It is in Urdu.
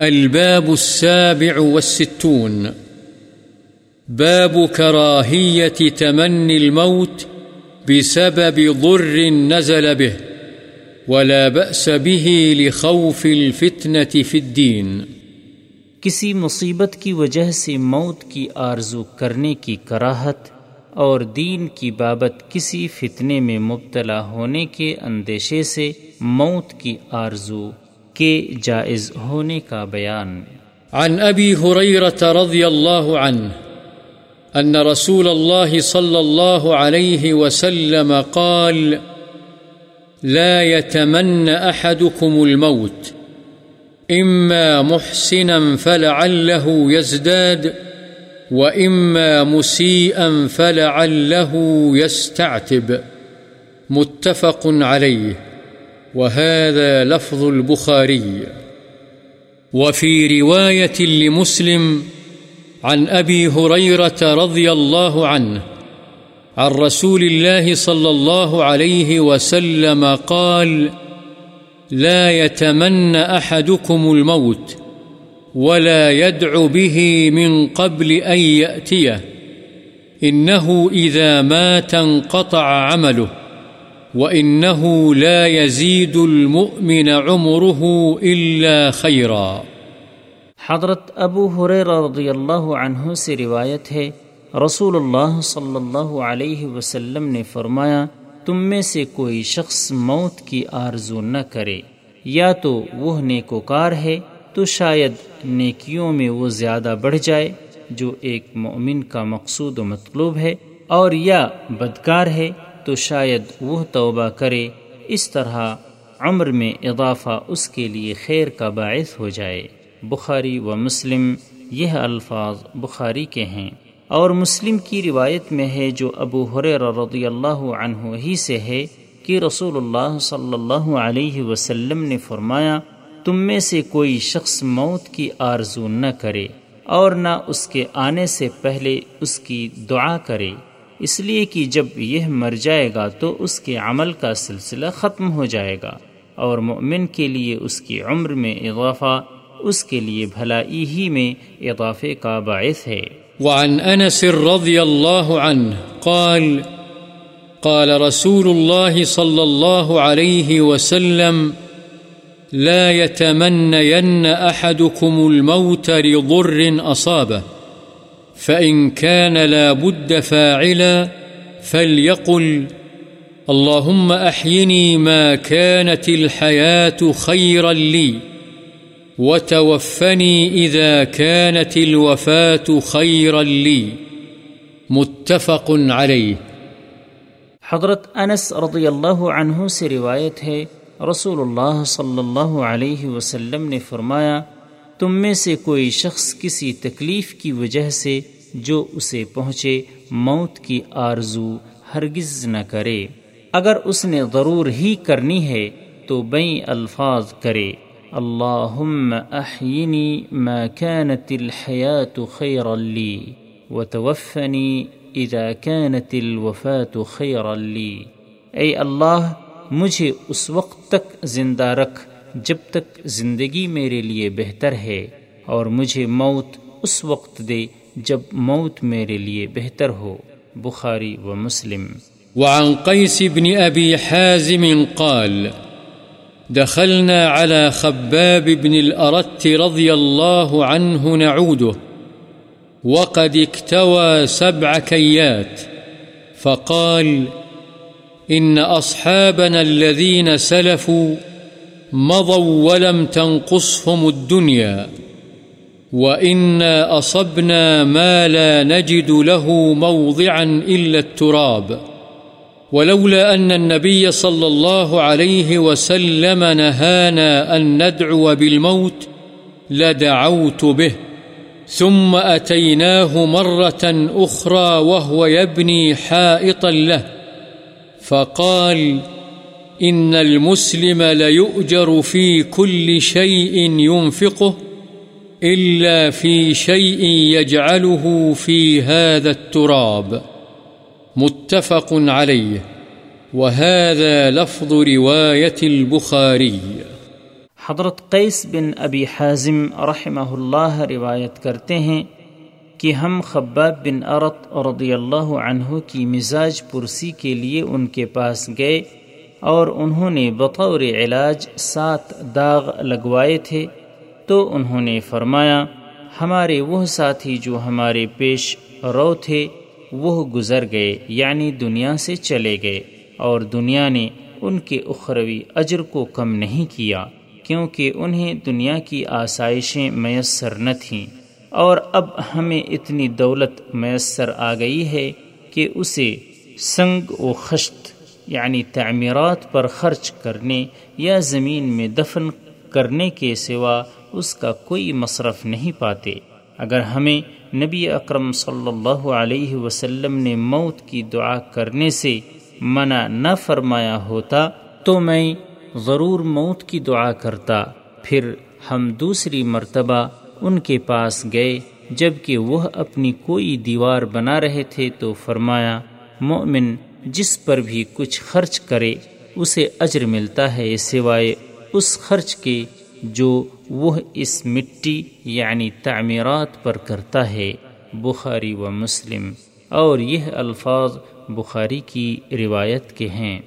الباب السابع والستون. باب كراهية تمني الموت بسبب ضر نزل به، ولا بأس به لخوف الفتنة في الدين. کسی مصیبت کی وجہ سے موت کی آرزو کرنے کی کراہت اور دین کی بابت کسی فتنے میں مبتلا ہونے کے اندیشے سے موت کی آرزو کے جائز ہونے کا بیان۔ عن أبي هريرة رضي الله عنه أن رسول الله صلى الله عليه وسلم قال، لا يتمنى أحدكم الموت إما محسنا فلعله يزداد وإما مسيئا فلعله يستعتب متفق عليه وهذا لفظ البخاري. وفي رواية لمسلم عن أبي هريرة رضي الله عنه، عن رسول الله صلى الله عليه وسلم قال لا يتمنى أحدكم الموت ولا يدع به من قبل أن يأتيه، إنه إذا مات انقطع عمله. وإنه لا يزيد المؤمن عمره إلا خيرا۔ حضرت ابو حریر رضی اللہ عنہ سے روایت ہے رسول اللہ صلی اللہ علیہ وسلم نے فرمایا، تم میں سے کوئی شخص موت کی آرزو نہ کرے۔ یا تو وہ نیکوکار ہے، تو شاید نیکیوں میں وہ زیادہ بڑھ جائے، جو ایک مومن کا مقصود و مطلوب ہے، اور یا بدکار ہے تو شاید وہ توبہ کرے، اس طرح عمر میں اضافہ اس کے لیے خیر کا باعث ہو جائے۔ بخاری و مسلم یہ الفاظ بخاری کے ہیں۔ اور مسلم کی روایت میں ہے جو ابو حریر رضی اللہ عنہ ہی سے ہے کہ رسول اللہ صلی اللہ علیہ وسلم نے فرمایا، تم میں سے کوئی شخص موت کی آرزو نہ کرے اور نہ اس کے آنے سے پہلے اس کی دعا کرے۔ اس لیے کہ جب یہ مر جائے گا تو اس کے عمل کا سلسلہ ختم ہو جائے گا اور مومن کے لیے اس کی عمر میں اضافہ، اس کے لیے بھلائی ہی میں اضافے کا باعث ہے۔ وعن أنس رضي الله عنه قال قال رسول الله صلى الله عليه وسلم، لا يتمنين أحدكم الموت لضر أصابه فإن كان لا بد فاعلا فليقل اللهم أحيني ما كانت الحياة خيرا لي وتوفني إذا كانت الوفاة خيرا لي متفق عليه حضرت انس رضی اللہ عنہ سے روایت ہے، رسول اللہ صلی اللہ علیہ وسلم نے فرمایا تم میں سے کوئی شخص کسی تکلیف کی وجہ سے جو اسے پہنچے، موت کی آرزو ہرگز نہ کرے۔ اگر اس نے ضرور ہی کرنی ہے، تو بئی الفاظ کرے۔ اللهم أحيني ما كانت الحياة خيرا لي وتوفني إذا كانت الوفاة خيرا لي اے اللہ، مجھے اس وقت تک زندہ رکھ۔ جب تک زندگی میرے لیے بہتر ہے اور مجھے موت اس وقت دے جب موت میرے لیے بہتر ہو۔ بخاری و مسلم۔ وعن قيس بن أبي حازم قال، دخلنا على خباب بن الأرت رضي الله عنه نعوده، وقد اكتوى سبع كيات فقال إن أصحابنا الذين سلفوا مضوا ولم تنقصهم الدنيا وإنا أصبنا ما لا نجد له موضعا إلا التراب ولولا أن النبي صلى الله عليه وسلم نهانا أن ندعو بالموت لدعوت به ثم أتيناه مرة أخرى وهو يبني حائطا له فقال فقال إن المسلم ليؤجر في كل شيء ينفقه إلا في شيء يجعله في هذا التراب. متفق عليه. وهذا لفظ رواية البخاري. حضرت قیس بن ابی حازم رحمہ اللہ روایت کرتے ہیں کہ ہم خباب بن عرت رضی اللہ عنہ کی مزاج پرسی کے لیے ان کے پاس گئے اور انہوں نے بطور علاج سات داغ لگوائے تھے تو انہوں نے فرمایا، ہمارے وہ ساتھی جو ہمارے پیش رو تھے، وہ گزر گئے یعنی دنیا سے چلے گئے، اور دنیا نے ان کے اخروی اجر کو کم نہیں کیا، کیونکہ انہیں دنیا کی آسائشیں میسر نہ تھیں۔ اور اب ہمیں اتنی دولت میسر آ گئی ہے کہ اسے سنگ و خشت یعنی تعمیرات پر خرچ کرنے یا زمین میں دفن کرنے کے سوا اس کا کوئی مصرف نہیں پاتے۔ اگر ہمیں نبی اکرم صلی اللہ علیہ وسلم نے موت کی دعا کرنے سے منع نہ فرمایا ہوتا تو میں ضرور موت کی دعا کرتا۔ پھر ہم دوسری مرتبہ ان کے پاس گئے جبکہ وہ اپنی کوئی دیوار بنا رہے تھے تو فرمایا، مومن جس پر بھی کچھ خرچ کرے، اسے اجر ملتا ہے سوائے اس خرچ کے جو وہ اس مٹی یعنی تعمیرات پر کرتا ہے، بخاری و مسلم۔ اور یہ الفاظ بخاری کی روایت کے ہیں۔